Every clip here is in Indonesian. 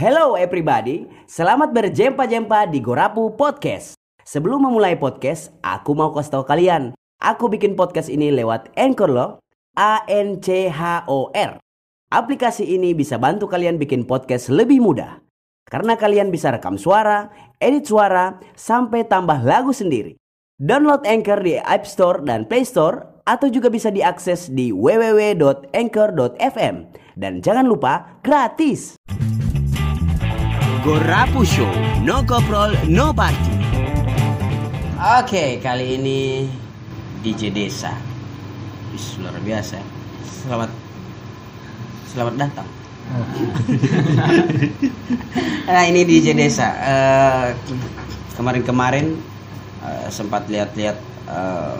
Hello everybody, selamat berjempa-jempa di Gorapu Podcast. Sebelum memulai podcast, aku mau kasih tahu kalian, aku bikin podcast ini lewat Anchor loh, A N C H O R. Aplikasi ini bisa bantu kalian bikin podcast lebih mudah. Karena kalian bisa rekam suara, edit suara, sampai tambah lagu sendiri. Download Anchor di App Store dan Play Store atau juga bisa diakses di www.anchor.fm. Dan jangan lupa gratis. Gorapu Show, no koprol, no party. Oke, kali ini DJ Desa. Wis, luar biasa. Selamat Selamat datang. nah, ini DJ Desa. Eh, kemarin-kemarin eh, sempat lihat-lihat eh,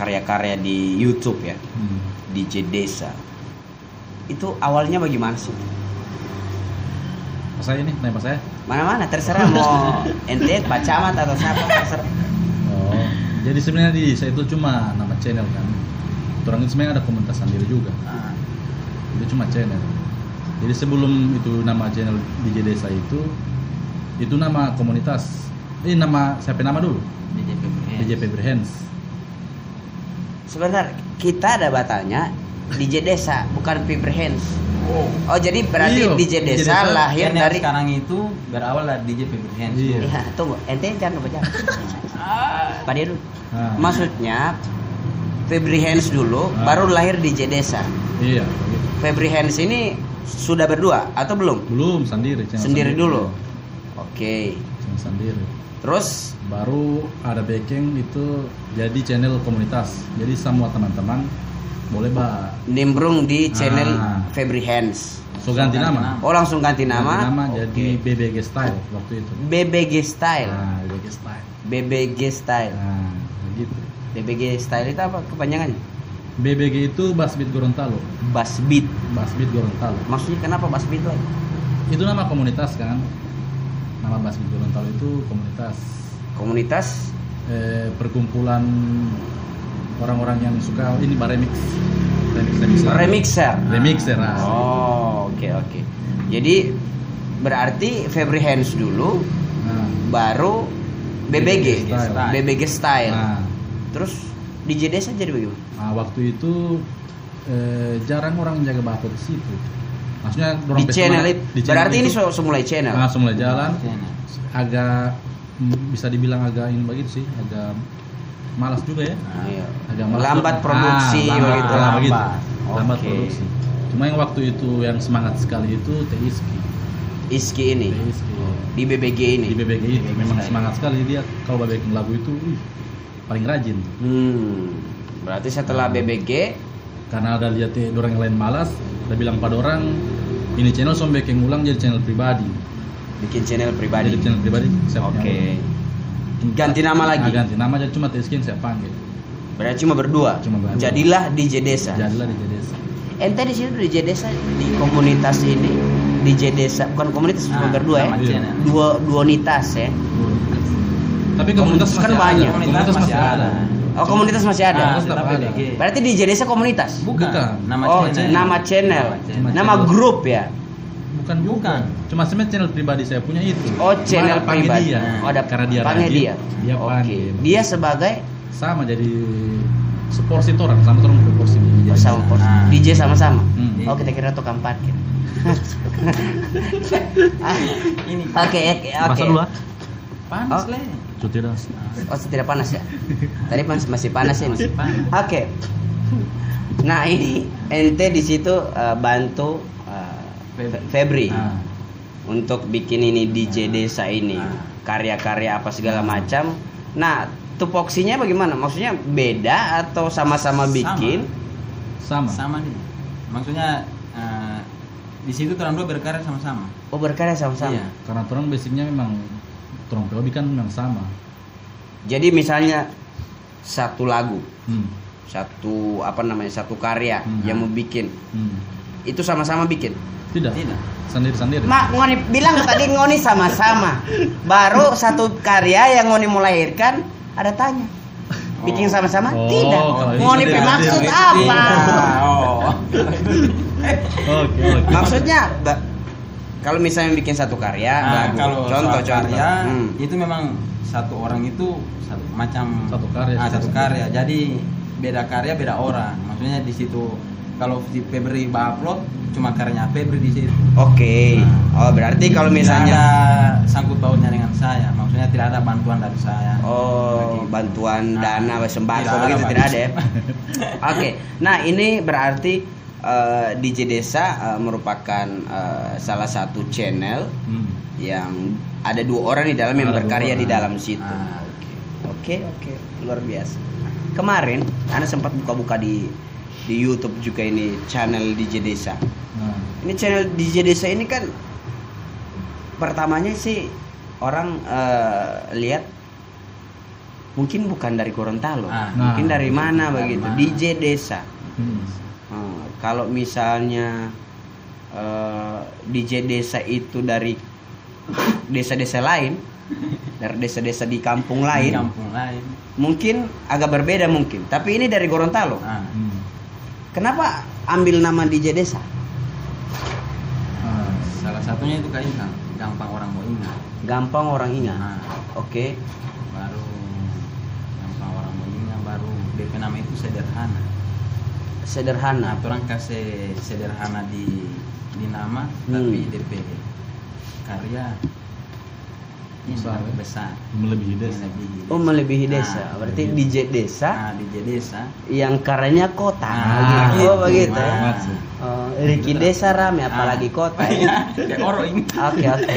karya-karya di YouTube ya. Hmm. DJ Desa. Itu awalnya bagaimana sih? Pas saya ini, nanya pas saya. Mana-mana terserah mau ente Pak Camat atau siapa terserah. Oh, jadi sebenarnya di saya itu cuma nama channel kan. Orang itu sebenarnya ada komunitas sendiri juga. Ah, Itu cuma channel. Jadi sebelum itu nama channel DJ Desa itu, itu nama komunitas. Ini nama siapa nama dulu? DJ Paper Hands. Sebentar, kita ada batanya DJ Desa, bukan Paper Oh, jadi berarti Iya, DJ DJ Desa Desa lahir Yang dari sekarang itu berawal dari DJ Paper Hands. Iya. Ya, tunggu, ente jangan lupa jangan. Pak dulu. Nah, Maksudnya Febri Hands dulu, Ah. baru lahir DJ Desa. Iya. Febri Hands ini sudah berdua atau belum? Belum sendiri. channel Sendiri dulu. Oke. Channel sendiri. Terus Baru ada backing itu jadi channel komunitas. Jadi semua teman-teman boleh bah nimbrung di channel Ah. Febri Hands. so ganti nama. Oh, langsung ganti nama. Ganti nama Oke. jadi BBG Style waktu itu. BBG Style. Nah, BBG Style. BBG Style. Nah, begitu. BBG Style itu apa kepanjangannya? BBG itu Bass Beat Gorontalo. Bass Beat. Bass Beat Gorontalo. Maksudnya kenapa Bass Beat lagi? Itu nama komunitas kan. Nama Bass Beat Gorontalo itu komunitas Komunitas eh, perkumpulan orang-orang yang suka ini bar remix. Remix remix. lagu. remixer. Remixer. nah. Oh, oke oke. Jadi berarti Febri Hands dulu Nah, baru BBG, BBG Style. BBG Style. nah, Terus DJ Desa jadi bagaimana? nah, waktu itu eh, jarang orang menjaga bakat di situ. Maksudnya Di channel itu. di channel Berarti ini itu so- semulai channel. langsung mulai jalan. Channel. agak bisa dibilang agak ini begitu sih agak malas juga ya Nah, Iya. agak malas Lambat juga. produksi ah, lambat, begitu. ah, begitu. Lambat. lambat produksi cuma yang waktu itu yang semangat sekali itu Teiski Iski ini Teiski di BBG ini. di BBG itu BBG memang semangat sekali dia kalau bikin lagu itu ih, paling rajin Hmm. Berarti setelah BBG karena ada lihat orang yang lain malas dia bilang pada orang ini channel som bikin ulang jadi channel pribadi bikin channel pribadi. jadi channel pribadi Oke. punya Ganti nama lagi. Nah, ganti nama jadi cuma Teiski yang saya panggil Berarti cuma berdua. Cuma berdua. Jadilah DJ Desa. jadilah di desa Ente di situ DJ Desa di komunitas ini DJ Desa bukan komunitas cuma Ah, berdua ya. nama Iya. Dua duonitas ya. Tapi komunitas Komunitas kan banyak. ada. Komunitas masih ada. Oh, komunitas masih ada. Ah, tetap tetap ada. Berarti DJ Desa komunitas. Bukan. Bukan. Nama oh, channel. nama channel. Nama Nama channel. grup ya. Bukan bukan. Cuma sebenarnya channel pribadi saya punya itu. Oh, channel pribadi. Dia. Oh, ada Karena dia panggil rajin, dia. Dia Oke. panggil. Dia sebagai sama jadi seporsi orang sama orang proporsi. oh, sama pos. Ah. DJ sama-sama. Hmm. Oh, kita kira tukang parkir. Ah, Ini Oke, oke, oke. Ah? panas Oh. le. Cuti dah. Oh, tidak panas ya? Tadi pas masih panas ini. Masih panas. Oke. Nah, ini ente di situ eh, bantu Febri. Febri Nah, untuk bikin ini DJ desa ini. Ah. Karya-karya apa segala macam. Nah, tupoksinya bagaimana? Maksudnya beda atau sama-sama Sama. bikin? sama. Sama nih. Maksudnya eh, di situ orang dua berkarya sama-sama. Oh, berkarya sama-sama. Iya. Karena orang basicnya memang orang POB kan memang sama. Jadi misalnya satu lagu, Hmm. satu apa namanya? Satu karya Hmm. yang mau bikin. Hmm. Itu sama-sama bikin. Tidak. Tidak. Sendiri-sendiri. Mak ngoni bilang tadi ngoni sama-sama. Baru satu karya yang ngoni melahirkan ada tanya. Bikin sama-sama? Oh, Tidak. kalau itu Ngoni maksud Itu apa? Oh. Oke, oke. Maksudnya Kalau misalnya bikin satu karya, Nah, kalau contoh contoh. karya Hmm. itu memang satu orang itu satu macam Satu karya, ah, satu satu karya. Jadi beda karya beda orang. Maksudnya di situ kalau si Febri upload cuma karyanya Febri di situ. Oke. Oh, berarti kalau Tidak misalnya ada sangkut pautnya dengan saya. Maksudnya tidak ada bantuan dari saya. Oh, Begitu. bantuan Nah, dana sembako tidak begitu tidak ada ya. Oke. Nah, ini berarti eh, DJ Desa eh, merupakan eh, salah satu channel Hmm. yang ada dua orang di dalam yang Ada berkarya di dalam situ. Ah. Oke, oke, luar biasa. Kemarin Anda sempat buka-buka di di YouTube juga ini channel DJ Desa. Nah, Ini channel DJ Desa ini kan pertamanya sih orang eh, lihat mungkin bukan dari Gorontalo, Ah. mungkin Nah. dari mana begitu. mana. DJ Desa. hmm. Hmm, kalau misalnya eh, DJ Desa itu dari desa-desa lain, dari desa-desa di kampung Di lain, kampung lain. mungkin agak berbeda mungkin. Tapi ini dari Gorontalo. Ah. Hmm. Kenapa ambil nama DJ Desa? Ah, Salah satunya itu kayak kan, gampang orang mau ingat. Gampang orang ingat. Nah, Oke. baru gampang orang mau ingat baru DP nama itu sederhana. Sederhana. Nah, orang kasih sederhana di di nama Hmm. tapi DP karya ini Besar, ya? besar. melebihi desa. Melebihi Oh melebihi Nah, desa. Berarti iya. DJ Desa Nah, di desa. yang karyanya kota. Nah, gitu. Oh begitu ya. Nah. Oh, Ricky Desa rame apalagi Ah. kota. ya. Kayak orang ini. Oke oke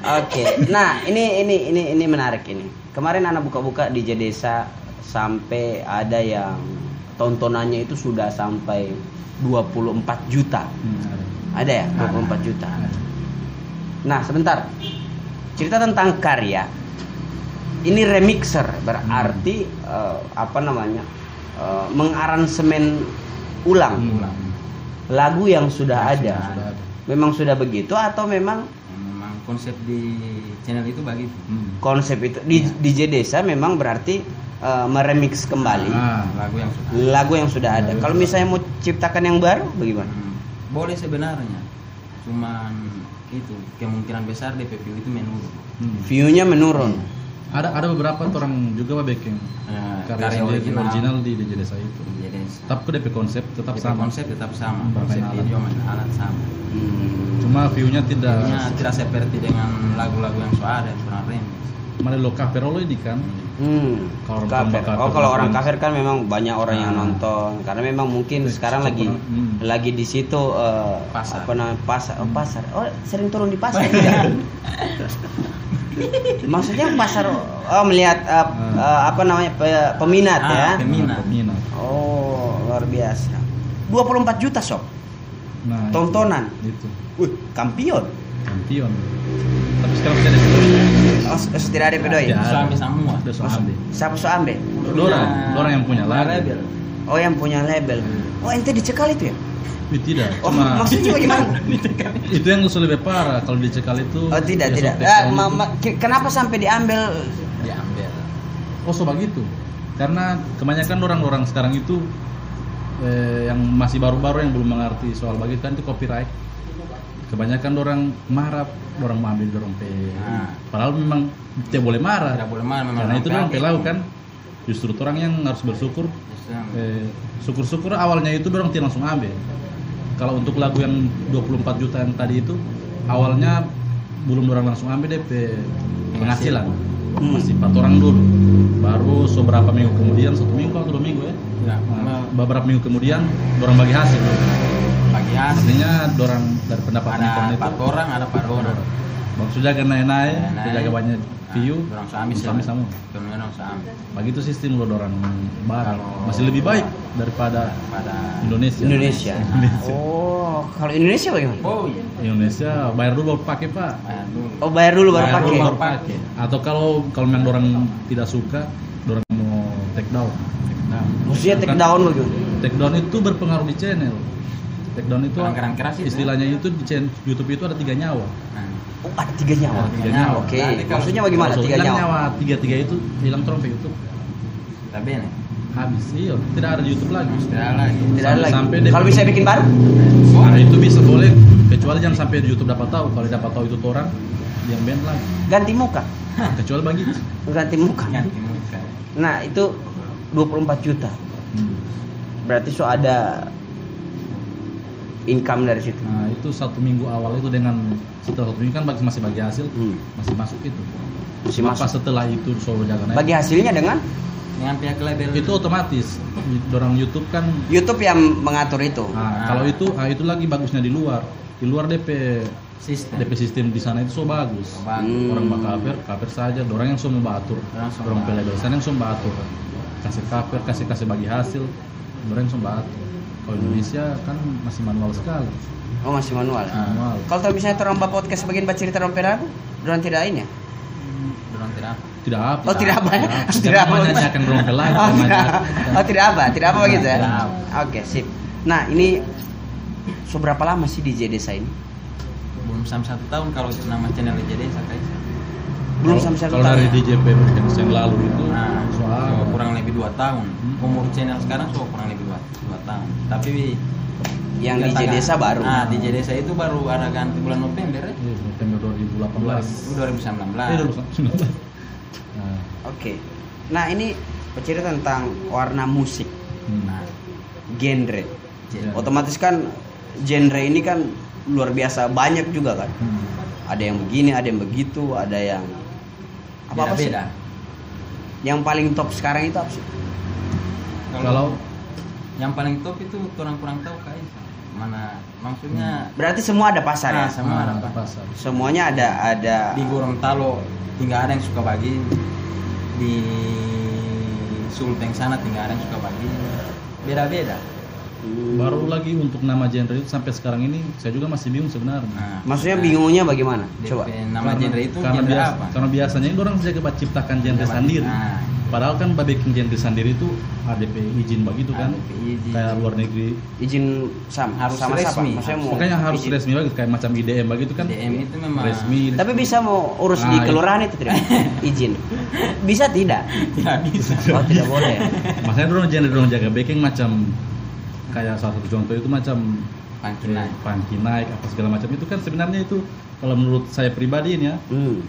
oke. Nah ini ini ini ini menarik ini. Kemarin anak buka-buka DJ Desa sampai ada yang tontonannya itu sudah sampai 24 juta. Hmm, ada. Ada ya 24 juta. Nah sebentar. Cerita tentang karya. Ini remixer berarti eh, apa namanya? eh, mengaransemen ulang Hmm. lagu yang sudah Yang ada. Sudah ada. Memang sudah begitu atau memang Memang konsep di channel itu begitu. Hmm. konsep itu di DJ Desa memang berarti eh, meremix kembali Ah, Lagu yang sudah lagu yang sudah ada. Lagu Kalau misalnya mau ciptakan yang baru bagaimana? Hmm, boleh sebenarnya. Cuman itu kemungkinan besar DP view itu menurun. hmm. View-nya menurun. Ada ada beberapa orang juga Pak bikin Nah, karya, karya original, original di DJ desa itu. di desa. Tapi DP konsep tetap DP sama. konsep tetap sama, Hmm, konsep video main alat sama. Hmm. Cuma view-nya tidak View-nya tidak seperti dengan lagu-lagu yang sudah ada yang sudah remix. Malelo Caperolo ini kan. Hmm. Kalau orang Kafir. kafir, Oh kalau orang kafir kan memang banyak orang yang Nah. nonton karena memang mungkin Terus sekarang lagi hmm. lagi di situ eh, Pasar. apa namanya pasar oh, Hmm. pasar oh sering turun di pasar tidak maksudnya pasar oh melihat eh, Hmm. eh, apa namanya pe- peminat Ah, ya peminat. Peminat. oh luar biasa 24 juta sob Nah, tontonan itu. wih kampion Kampion. Tapi sekarang bisa ada oh s- tidak ada pedoi Ya. Suami semua. Ada deh. siapa so ambil Dorang, dorang yang punya lagu. Rebel. oh yang punya label oh ente dicekal itu ya Itu tidak. oh Cuma maksudnya bagaimana itu yang lebih parah kalau dicekal itu. Oh tidak ya, tidak. Eh, tekal ma- kenapa sampai diambil? Diambil. Oh so begitu. Karena kebanyakan orang-orang sekarang itu eh, yang masih baru-baru yang belum mengerti soal begitu kan itu copyright. Kebanyakan orang marah, orang mau ambil dorong pe. Ah. Padahal memang tidak boleh marah. Tidak boleh marah memang. Karena itu orang dorong pe lakukan. Justru orang yang harus bersyukur. Eh, syukur-syukur awalnya itu dorong tidak langsung ambil. Kalau untuk lagu yang 24 juta yang tadi itu awalnya belum orang langsung ambil DP penghasilan. Hmm. Masih empat orang dulu. Baru beberapa minggu kemudian satu minggu atau dua minggu ya. Ya, Nah, beberapa minggu kemudian dorang bagi hasil. Hasil. Artinya dorang dari pendapatan Ada internet empat itu orang, ada empat orang. Bang Sujaga naik-naik, Naik. Sujaga banyak view, Nah, Dorang suami suami sama. Kemudian orang suami. Begitu sistem lo dorang barat. Kalau- Masih lebih baik daripada Pada Indonesia. Indonesia. Indonesia. Oh, kalau Indonesia bagaimana? Oh iya. Indonesia bayar dulu baru pakai pak. Bayar dulu. Oh, bayar dulu baru Bayar pakai. dulu baru pakai. Atau kalau kalau memang orang tidak suka, orang mau take down. Take down. Maksudnya take Kan- down bagaimana? Take down itu berpengaruh di channel. Take down itu Kerang-kerang keras itu. istilahnya itu di channel YouTube itu ada tiga nyawa. Nah, Oh, ada tiga nyawa. Ada tiga nyawa. Oke, Nanti kalau- maksudnya bagaimana tiga hilang nyawa? tiga tiga itu hilang trompet YouTube. tapi ini Habis iya, tidak ada di YouTube lagi. tidak lagi. Tidak ada lagi. Sampai Kalau bisa bikin baru? Oh, Nah itu bisa boleh kecuali jangan sampai di YouTube dapat tahu kalau dapat tahu itu orang yang band lagi Ganti muka. kecuali begitu Ganti muka. Ganti muka. Nah, itu 24 juta. Hmm. Berarti so ada income dari situ. nah itu satu minggu awal itu dengan setelah satu minggu kan bagi- masih bagi hasil Hmm. masih masuk itu Masih masuk. setelah itu solo jaga naik Bagi hasilnya dengan Dengan pihak label itu otomatis dorang YouTube kan YouTube yang mengatur itu. nah, Ah. kalau itu ah, itu lagi bagusnya di luar di luar DP sistem. DP sistem di sana itu so bagus Bagus. Hmm. orang mau cover cover saja orang yang semua batur Orang orang pelabel sana yang semua batur kasih cover kasih kasih bagi hasil orang yang semua batur kalau Indonesia kan masih manual sekali Oh, masih manual. Manual Kalau tahu misalnya bapak podcast bagian baca cerita orang pedago, orang tidak ini ya? Dorong tidak apa. tidak apa Oh, tidak apa ya? tidak Tidak apa. dorong pelai Oh, tidak, oh, tidak apa, tidak apa begitu ya? Tidak. Oke, sip. Nah, ini seberapa lama sih di Desa ini? Belum sampai satu tahun kalau nama channel jadi saya Belum sampai satu kalau dari? DJP Podcast yang lalu itu Nah, soal so, kurang lebih dua tahun. Hmm. Umur channel sekarang so kurang lebih dua, dua tahun. Tapi yang di Desa baru. Nah, di Desa itu baru ada ganti bulan November ya. Iya, November 2018 Itu 2019. eh 2019 nah, Oke. Nah, ini bercerita tentang warna musik, hmm. Nah, genre. Ya. Otomatis kan genre ini kan luar biasa banyak juga kan. Hmm. Ada yang begini, ada yang begitu, ada yang apa apa sih? beda. Yang paling top sekarang itu apa sih? kalau yang paling top itu kurang kurang tahu kayak mana maksudnya Berarti semua ada pasar ya? Nah, sama ah, ada ada Pak. pasar Semuanya ada ada di Gorontalo tinggal ada yang suka bagi di Sulteng sana tinggal ada yang suka bagi beda beda Hmm. baru lagi untuk nama genre itu sampai sekarang ini saya juga masih bingung sebenarnya nah, Maksudnya nah, bingungnya bagaimana? DP Coba. nama Karena- genre itu karena genre biasa, apa karena biasanya itu orang saja coba ciptakan genre Nah, sendiri nah, padahal kan bikin genre sendiri itu ADP izin begitu kan izin. kayak luar negeri Izin sam Harus sama siapa? resmi. Maksudnya mau makanya harus izin. resmi begitu kayak macam IDM begitu kan DM itu memang resmi Tapi bisa mau urus di Nah, kelurahan itu tidak? izin. Bisa tidak? tidak bisa Oh, tidak boleh. makanya dorong genre dorong jaga backing macam kayak salah satu contoh itu macam Pangki eh, naik. naik apa segala macam itu kan sebenarnya itu kalau menurut saya pribadi ini ya Hmm.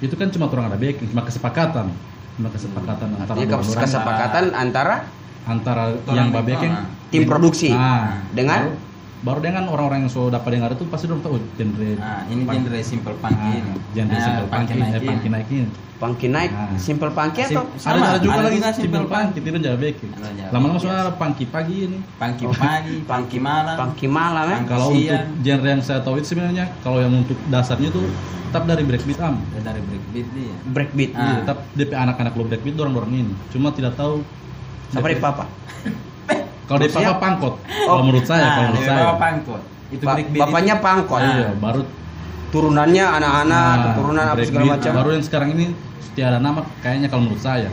itu kan cuma kurang ada backing cuma kesepakatan cuma kesepakatan antara Jadi kesepakatan antara antara Orang yang backing tim produksi nah, dengan baru, dengan orang-orang yang sudah dapat dengar itu pasti dorong tahu genre nah ini punk- genre simple punk ah, ini genre Nah, simple Pangki punky naik eh, ini. punky naik ini Night, Nah. Simple Punky atau Sim- ada, ada juga ada lagi juga simple simple punky itu Ada jaga lama-lama soalnya ada punky pagi ini Pangki Oh. pagi pangki malam Punky malam ya? Punk- kalau untuk genre yang saya tahu itu sebenarnya kalau yang untuk dasarnya itu tetap dari breakbeat am Ya, dari breakbeat dia Breakbeat. Ah. Iya, tetap DP anak-anak lo breakbeat dorong-dorong ini cuma tidak tahu DP papa? kalau DP Maksudnya- apa pangkot kalau menurut saya nah, kalau menurut saya pangkot itu Ba- bapaknya itu, pangkot. Ah. iya baru Turunannya anak-anak, nah, keturunan apa segala macam. baru yang sekarang ini tiada nama kayaknya kalau menurut saya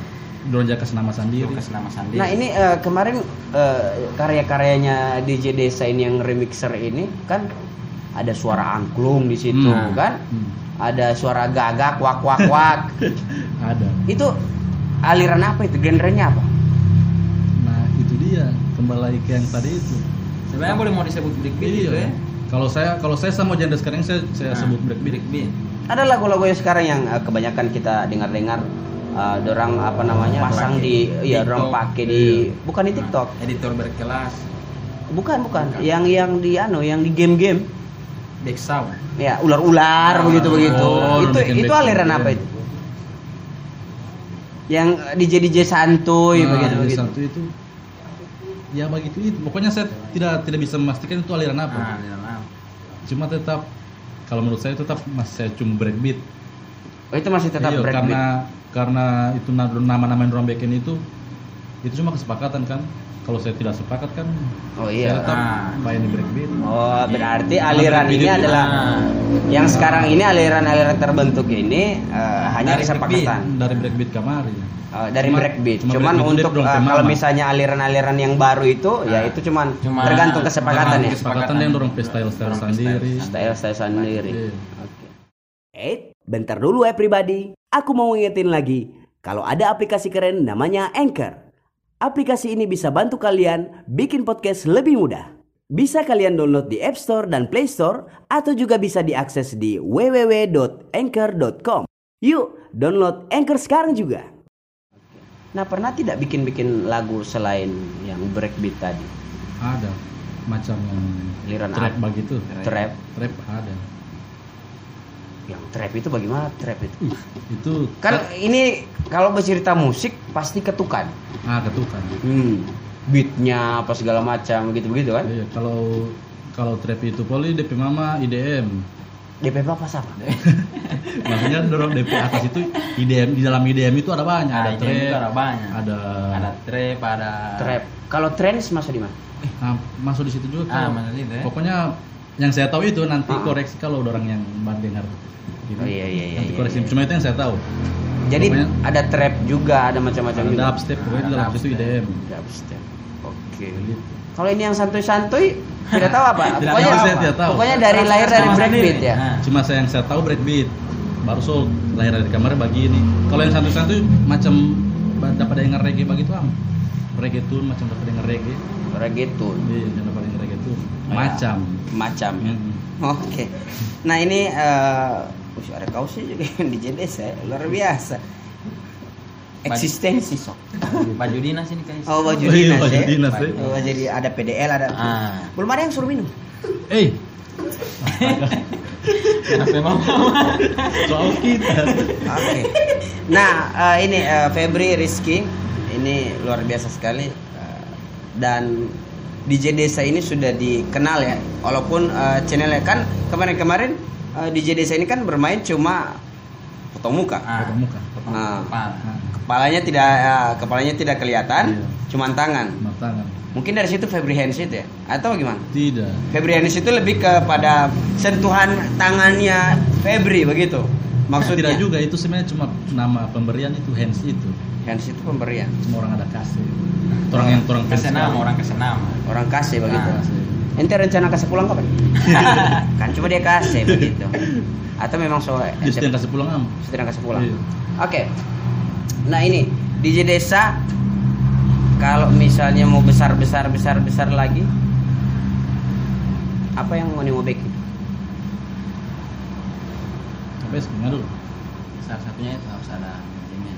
dorong jaga nama sendiri Lukas nama sendiri Nah ini eh, kemarin eh, karya-karyanya DJ Desa ini yang remixer ini kan ada suara angklung di situ Hmm. kan, Hmm, ada suara gagak wak wak wak. ada itu aliran apa itu? Genrenya apa? nah itu dia kembali lagi ke yang tadi itu sebenarnya boleh mau disebut breakbeat itu ya kalau saya kalau saya sama genre sekarang saya saya Nah, sebut breakbeat breakbeat Ada lagu-lagu yang sekarang yang eh, kebanyakan kita dengar-dengar eh, dorang apa namanya pasang di ya dorang pakai di bukan di TikTok. Nah, editor berkelas Bukan, bukan. Bukan. Yang yang di anu, yang di game-game. back sound Ya, ular-ular Oh, begitu begitu. oh, itu bikin itu aliran apa iya. itu? Yang DJ DJ santuy Nah, begitu yang begitu. satu itu ya begitu. Itu pokoknya saya tidak tidak bisa memastikan itu aliran apa. Nah, cuma tetap kalau menurut saya tetap masih saya cuma breakbeat Oh, itu masih tetap Iya, breakbeat. karena karena itu na- nama-nama yang drum backing itu itu cuma kesepakatan kan kalau saya tidak sepakat kan Oh saya iya. tetap Ah. main di breakbeat Oh, berarti Karena aliran breakbeat ini adalah Nah, yang sekarang ini aliran-aliran terbentuk ini eh, hanya Dari kesepakatan. dari breakbeat kamari Oh, dari Cuma- breakbeat. cuma Cuman breakbeat untuk pemama. kalau misalnya aliran-aliran yang baru itu ya Nah, itu cuman, cuma- tergantung kesepakatan ya. kesepakatan yang dorong style style Dorong sendiri style. Style-style sendiri. Oke. Eh, bentar dulu ya pribadi. Aku mau ngingetin lagi, kalau ada aplikasi keren namanya Anchor. Aplikasi ini bisa bantu kalian bikin podcast lebih mudah. Bisa kalian download di App Store dan Play Store atau juga bisa diakses di www.anchor.com. Yuk, download Anchor sekarang juga. Nah, pernah tidak bikin-bikin lagu selain yang breakbeat tadi? Ada macam yang Liran trap begitu. Trap. Trap ada. Yang trap itu bagaimana trap itu? Uh, itu Kan ini kalau bercerita musik pasti ketukan. ah ketukan. Hmm, beatnya apa segala macam begitu-begitu kan? Iya, kalau kalau trap itu poli DP mama IDM. DP apa siapa? Maksudnya dorong DP atas itu IDM di dalam IDM itu ada banyak, ada Ada trap, itu ada banyak. ada Ada trap, ada Trap. Kalau trance masuk di mana? ah, masuk di situ juga. Ah, mana itu ya? Pokoknya yang saya tahu itu nanti Ah. koreksi kalau orang yang baru dengar. Gitu. Oh, iya, iya, iya, Nanti iya, koreksi. iya. Cuma itu yang saya tahu. Jadi Pokoknya- ada trap juga, ada macam-macam Ada juga. dubstep, pokoknya Ada dalam dubstep. IDM. Dubstep. Oke. Gitu. Kalau ini yang santuy-santuy tidak tahu apa. Tidak pokoknya tahu, saya tidak tahu. Pokoknya dari lahir dari breakbeat ya. Nah. Cuma saya yang saya tahu breakbeat. Baru so lahir dari kamar begini. Kalau yang santuy-santuy macam dapat dengar reggae begitu am. Reggaeton macam dapat dengar reggae. Reggaeton. Iya, yang dapat dengar reggaeton. Ya. Macam. Macam. ya. Oke. Nah ini eh ada kaosnya juga yang di JDS ya, luar biasa. Eksistensi sok. Baju dinas ini guys. Oh baju Oh, iya, dinas baju ya. dinas, ya. Oh, jadi ada PDL ada. Ah. Belum ada yang suruh minum. Eh, Kenapa emang? soal kita. Oke. Nah, eh, ini eh, Febri Rizky ini luar biasa sekali Eh, dan DJ Desa ini sudah dikenal ya. Walaupun eh, channelnya kan kemarin-kemarin eh, DJ Desa ini kan bermain cuma foto muka. Ah, Potong muka. Ah. kepala. Nah, Kepalanya tidak eh, kepalanya tidak kelihatan, Iya. cuma tangan. tangan. Mungkin dari situ Febri Hansit ya atau gimana? Tidak. Febri Hansit itu lebih kepada sentuhan tangannya Febri begitu. Maksudnya tidak juga itu sebenarnya cuma nama pemberian itu hands itu. Hands itu pemberian. Cuma orang ada kasih. Orang yang orang Kasih nama, orang kasih nama. Orang kasih begitu. Ah. Ente rencana kasih pulang kapan? kan cuma dia kasih begitu. Atau memang so sedang kasih pulang am. sedang kasih pulang. Iya. Oke. Nah ini DJ desa kalau misalnya mau besar besar besar besar lagi apa yang mau mau backing? Sampai sekarang dulu. Salah satunya itu harus ada manajemen.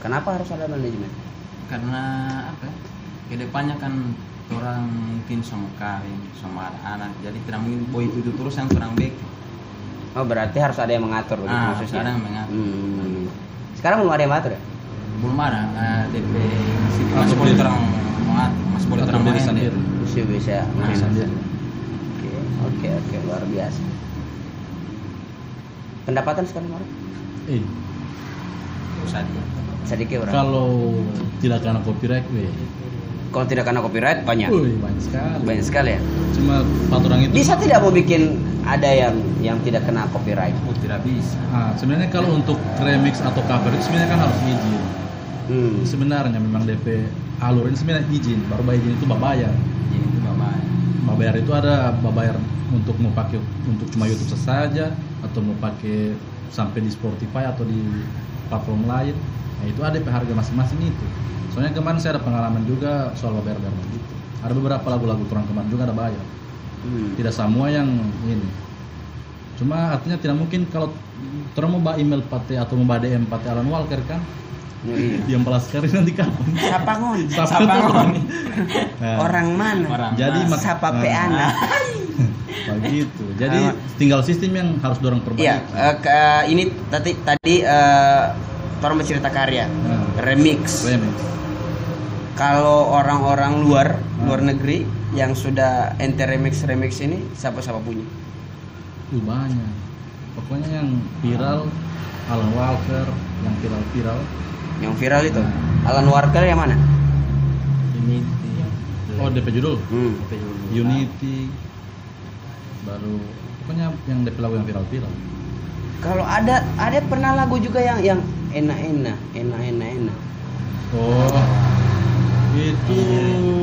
Kenapa harus ada manajemen? Karena apa? ya, Ke depannya kan orang mungkin sama kawin, sama ada anak, jadi tidak mungkin boy itu terus yang kurang baik. Oh berarti harus ada yang mengatur begitu Ah, maksudnya. sekarang mengatur. Hmm. Sekarang belum ada yang mengatur ya? Belum ada eh, DP masih masih boleh terang mengatur, masih boleh terang main sendiri. deh. Bisa sendiri. Oke oke oke luar biasa. Pendapatan sekarang Mara? Eh, Saja. Sedikit berapa? kalau tidak kena copyright, weh. Kalau tidak kena copyright banyak. Wih, banyak sekali. Banyak sekali ya. Cuma empat orang itu. Bisa tidak mau bikin ada yang yang tidak kena copyright? Oh, tidak bisa. Ah, sebenarnya kalau untuk remix atau cover itu sebenarnya kan harus izin. Hmm. Sebenarnya memang DP alur ini sebenarnya izin, baru bayar izin itu bayar. Jadi itu bapak. Bayar itu ada bayar untuk mau pakai untuk cuma YouTube saja atau mau pakai sampai di Spotify atau di platform lain. Nah, itu ada harga masing-masing itu. Soalnya kemarin saya ada pengalaman juga soal bayar-bayar begitu. Ada beberapa lagu-lagu kurang kemarin juga ada bayar. Hmm. Tidak semua yang ini. Cuma artinya tidak mungkin kalau terus mau bawa email pate atau mau bawa DM pate Alan Walker kan Oh, iya. yang pelas sekali nanti kapan? Siapa ngon? Sapangon. Nah, Orang mana? Orang jadi mana? mak- Siapa nah, pe anak? begitu. Jadi Ah. tinggal sistem yang harus dorong perbaiki. Iya, ke- ini tadi tadi eh orang bercerita karya, Nah, remix. remix. Kalau orang-orang luar, Hmm. luar negeri yang sudah ente remix remix ini siapa-siapa punya? Uh, banyak. Pokoknya yang viral Alan Walker, yang viral-viral. Yang viral itu. Hmm. Alan Walker yang mana? Unity. Oh, DP judul Hmm. DP. Unity. Baru pokoknya yang DP lagu yang viral-viral. Kalau ada ada pernah lagu juga yang yang enak-enak, enak-enak, enak. Oh. Itu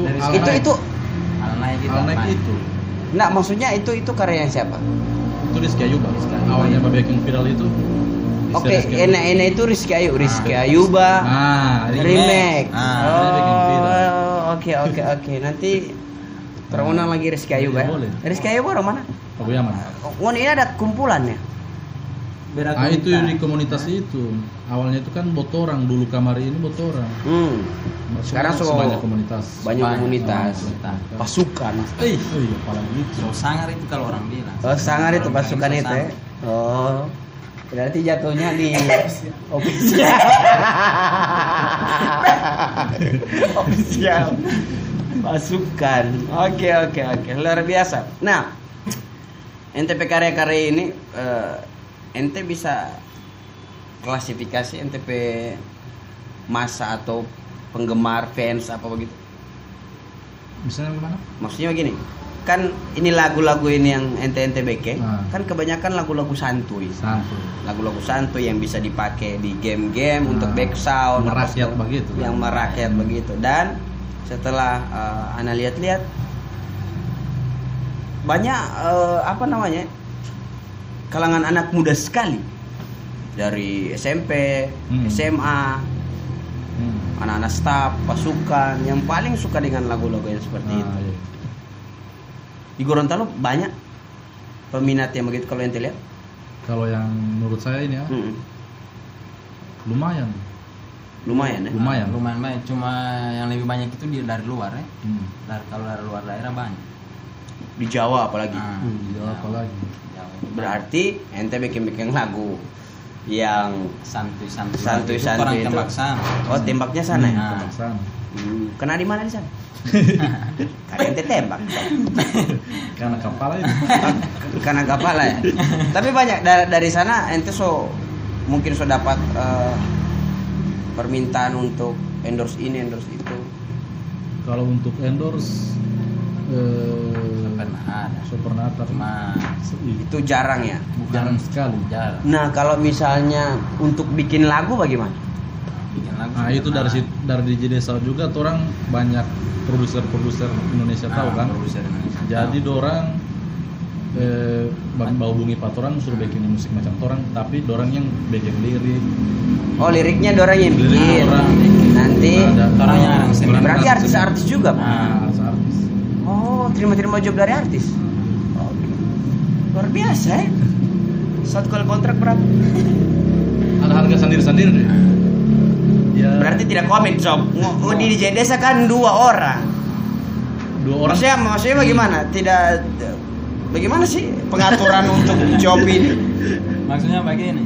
Dari Al Itu itu Al naik itu. Al Naik Naik. itu. Enggak, maksudnya itu itu karya yang siapa? Itu Rizky Ayuba. Rizky Ayuba. Awalnya Babe yang viral itu. Oke, Ayuba. enak-enak itu Rizky Ayu, Rizky Ayuba. Ah, remake. Ah, bikin viral. Oh, oke oke oke. Nanti undang lagi Rizky Ayub ya. Iya, boleh. Rizky Ayub orang mana? Aku Yaman. Ngon ini ada kumpulannya. Beda Ah itu di komunitas itu. Awalnya itu kan botorang dulu kamar ini botorang. Hmm. Sekarang so banyak komunitas. banyak komunitas, komunitas. pasukan. Ih, Oh iya, apalagi itu. so sangar itu kalau orang bilang Oh, sangar itu pasukan itu ya. Oh. Berarti jatuhnya di official. official. Pasukan. Oke, oke, oke. Luar biasa. Nah, NTP karya-karya ini eh, ente bisa klasifikasi NTP masa atau penggemar fans apa begitu? Misalnya gimana? Maksudnya begini, kan ini lagu-lagu ini yang ente-ente beke, Ah. kan kebanyakan lagu-lagu santuy. Santuy. Lagu-lagu santuy yang bisa dipakai di game-game Ah. untuk back sound apa Merakyat begitu. Yang merakyat begitu. Dan setelah eh, ana lihat-lihat banyak eh, apa namanya? Kalangan anak muda sekali dari SMP, Hmm. SMA, Hmm. anak-anak staff, pasukan yang paling suka dengan lagu-lagu yang seperti itu. Ah, iya. Di Gorontalo banyak peminat yang begitu kalau ente lihat. Kalau yang menurut saya ini ya Mm-mm. lumayan, Lumayan ya. lumayan. lumayan banyak cuma yang lebih banyak itu dia dari luar ya Hmm. dari kalau dari luar daerah banyak Di Jawa apalagi. Ah, Hmm, Jawa apalagi. Berarti ente bikin-bikin lagu yang santuy santuy Santuy- Itu santuy orang itu. tembak sana oh tembaknya sana ya. Nah. Sana. Hmm, Kena di mana di sana? Karena ente tembak. Karena kapal itu. Karena kapal ya. Tapi banyak dari, dari sana ente so mungkin so dapat eh, permintaan untuk endorse ini endorse itu. Kalau untuk endorse eh cuma Ih, Itu jarang ya. jarang sekali. jarang Nah kalau misalnya untuk bikin lagu bagaimana? bikin lagu Nah itu dari dari DJ Desa juga orang banyak produser-produser Indonesia tahu Ah, kan. produser Indonesia Jadi tahu. dorang eh bau bungi patoran suruh bikin musik macam orang tapi dorang yang bikin lirik Oh liriknya dorang yang bikin. Lirik orang Nanti ada Orang yang berarti artis-artis juga, Pak? nah, Oh terima-terima job dari artis. Oke. Luar biasa ya. Satu kali kontrak berapa? ada harga sendiri-sendiri deh ya Berarti tidak komit job. Ngo- ngo- di DJ desa kan dua orang. dua orang Maksudnya, maksudnya bagaimana? Tidak bagaimana sih pengaturan untuk job ini? maksudnya begini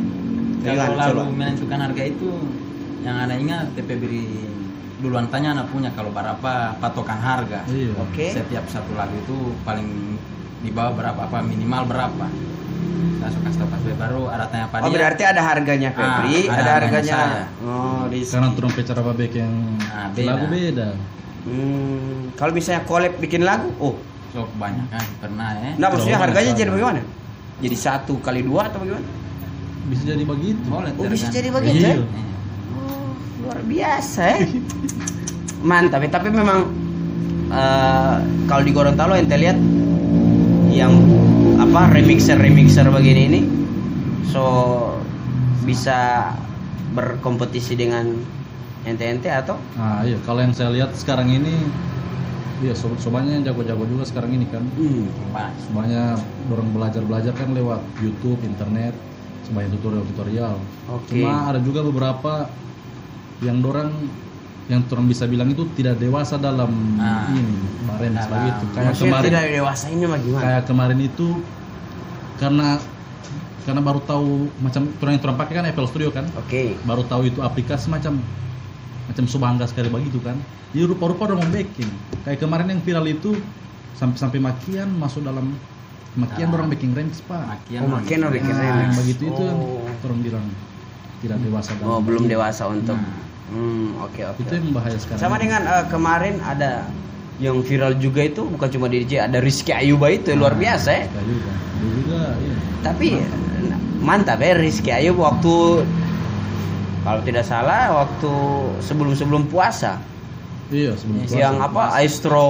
kalau lalu menentukan harga itu yang ada ingat TP beri duluan tanya anak punya kalau berapa patokan harga iya Oke. setiap satu lagu itu paling di bawah berapa apa minimal berapa saya suka kasih tahu pas baru ada tanya apa Oh dia berarti ada harganya Febri, Ah, ada, ada harganya. harganya Oh, di karena turun pecara babek yang Nah, beda. lagu beda Hmm, kalau misalnya collab bikin lagu, oh, so banyak kan pernah ya nah maksudnya Terlalu harganya jadi bagaimana? Jadi satu kali dua atau bagaimana? bisa jadi begitu boleh Oh bisa jadi begitu Iya. ya? Luar biasa ya. Mantap ya, tapi memang eh, kalau di Gorontalo ente lihat yang apa remixer remixer begini ini so bisa berkompetisi dengan ente-ente atau nah iya kalau yang saya lihat sekarang ini iya so sobanya yang jago-jago juga sekarang ini kan hmm, semuanya orang belajar-belajar kan lewat YouTube, internet, sebanyak tutorial-tutorial. Oke. Cuma ada juga beberapa yang dorang yang orang bisa bilang itu tidak dewasa dalam Ah. ini kemarin Dalam- sebagai itu. Kayak maksudnya kemarin tidak dewasa ini mah gimana? kayak kemarin itu karena karena baru tahu macam orang yang orang pakai kan Apple Studio kan Oke. baru tahu itu aplikasi macam macam subangga sekali begitu kan jadi rupa-rupa udah mau kayak kemarin yang viral itu sampai sampai makian masuk dalam makian Ah. orang baking remix pak Makian Oh, makin oh, bikin Nah, remix. yang begitu itu yang Oh. orang bilang tidak dewasa dalam Oh, belum dewasa untuk. Nah. Hmm, oke oke. itu yang bahaya sekarang Sama dengan eh, kemarin ada yang viral juga itu bukan cuma di DJ, ada Rizky Ayuba itu yang luar Nah, biasa ya. Juga dia juga iya. Tapi eh, mantap ya Rizky Ayub waktu kalau tidak salah waktu sebelum-sebelum puasa iya sebelum Yes, puasa. yang apa Astro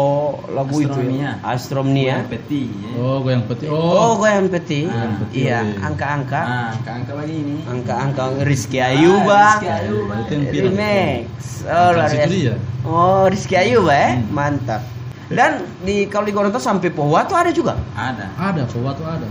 lagu itu ya. Astromnia. peti ya. oh goyang peti Oh, oh, goyang peti. Peti, iya, iya. angka-angka. Nah, angka begini. Angka-angka Rizky Ayuba. Ah, Rizky Ayuba. Itu yang viral. Remix. Oh, luar biasa. Oh, Rizky Ayuba ya. Hmm. Mantap. Dan di kalau di Gorontalo sampai Pohwa tuh ada juga. ada Ada, Fowa tuh ada.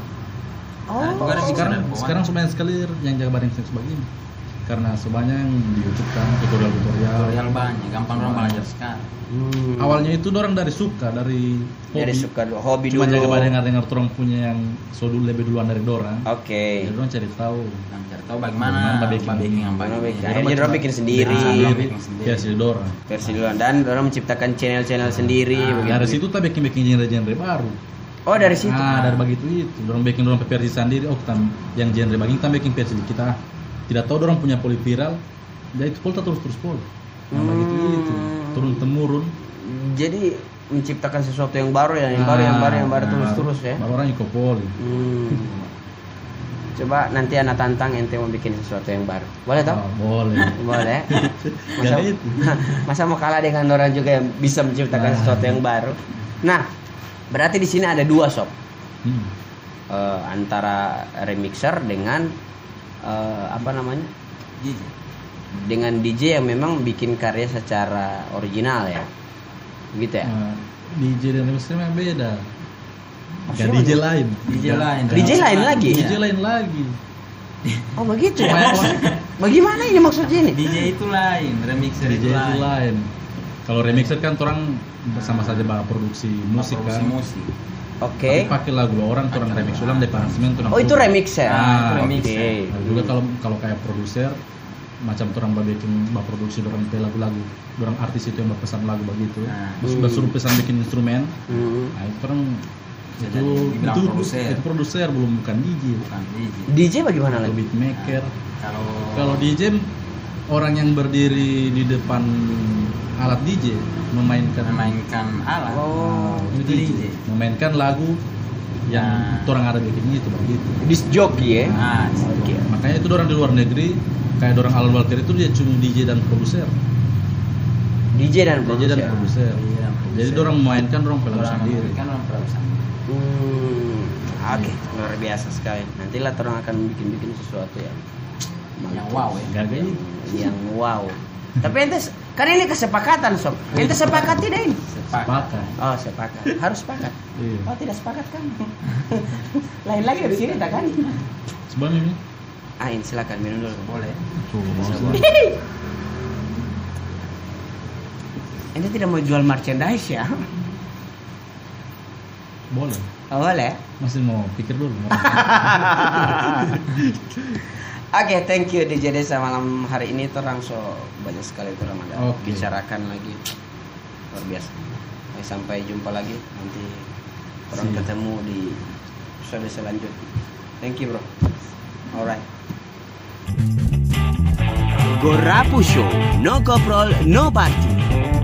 Oh. Remix Sekarang sekarang sebanyak sekali yang jaga badan sebagainya. Karena sebanyak yang di YouTube kan tutorial-tutorial. tutorial banyak gampang orang belajar sekali Hmm. Awalnya itu orang dari suka, dari hobi. Dari suka dulu, hobi Cuma dulu. jaga badan dengar-dengar orang punya yang so dulu lebih duluan dari dorang. Oke. Jadi orang cari tahu. cari tahu bagaimana Bagaimana baking- baking yang baking. Jadi Akhirnya orang bikin sendiri. Bikin versi dorang. versi duluan dan orang menciptakan channel-channel sendiri Nah. Dari situ kita bikin-bikin genre-genre baru. Oh, dari situ. Nah, dari begitu itu, dorong bikin dorong versi sendiri. Oh, kita yang genre bagian kita bikin versi kita. Tidak tahu dorong punya poli viral. Jadi itu polta terus terus pol. Nah, begitu itu, turun temurun. Jadi menciptakan sesuatu yang baru ya, yang baru, yang baru, yang baru Nah, terus-terus ya. Baru orang ikut poli. Hmm. Coba nanti anak tantang ente mau bikin sesuatu yang baru. Boleh toh? Oh, boleh. Boleh. Masa, masa mau kalah dengan orang juga yang bisa menciptakan Nah. sesuatu yang baru. Nah, berarti di sini ada dua sob. Hmm. Eh, antara remixer dengan eh, apa namanya? Gigi. Dengan DJ yang memang bikin karya secara original ya. Gitu ya. Nah, DJ dan remix memang beda. Maksudnya Ya DJ lain. DJ lain DJ lain lagi? DJ lain lagi. Oh begitu ya. Bagaimana ini maksudnya ini? DJ itu lain remixer DJ itu itu lain lain. Kalau remixer kan orang sama saja bah produksi musik Produksi kan. musik Oke. Tapi pakai lagu orang orang remix ulang aransemen orang. Oh itu remix ya? Ah, remix ya. Nah, juga kalau kalau kayak produser macam orang bikin bah produksi orang lagu-lagu orang artis itu yang berpesan lagu begitu Nah. terus suruh pesan bikin instrumen Hmm. nah itu orang itu itu produser. itu produser belum bukan DJ bukan DJ DJ bagaimana lagi? beatmaker kalau kalau DJ orang yang berdiri di depan alat DJ memainkan memainkan alat Oh, itu DJ. DJ memainkan lagu yang Nah. orang ada bikinnya itu begitu Disc jockey ya? nah Oke. makanya itu orang di luar negeri kayak orang Alan Walker itu dia cuma DJ dan produser DJ dan DJ dan produser. produser Iya, jadi produser. orang memainkan orang film sendiri kan orang produksi Hmm. Oke, luar biasa sekali. Nantilah orang akan bikin-bikin sesuatu yang yang wow ya kayak gitu. yang wow. Tapi ente kan ini kesepakatan sob. Ente sepakat tidak ini? sepakat. Oh sepakat. Harus sepakat. Iya. Oh tidak sepakat kan? Lain lagi dari sini tak kan? Sebelum ini. Ini silakan minum dulu. boleh Ente tidak mau jual merchandise ya? Boleh. Oh, boleh. Masih mau pikir dulu. Oke, thank you DJ Desa malam hari ini terang so banyak sekali terang ada Oke. bicarakan lagi luar biasa. Sampai jumpa lagi nanti orang Siap. ketemu di episode selanjutnya. Thank you bro. Alright. Gorapu Show, no koprol, no party.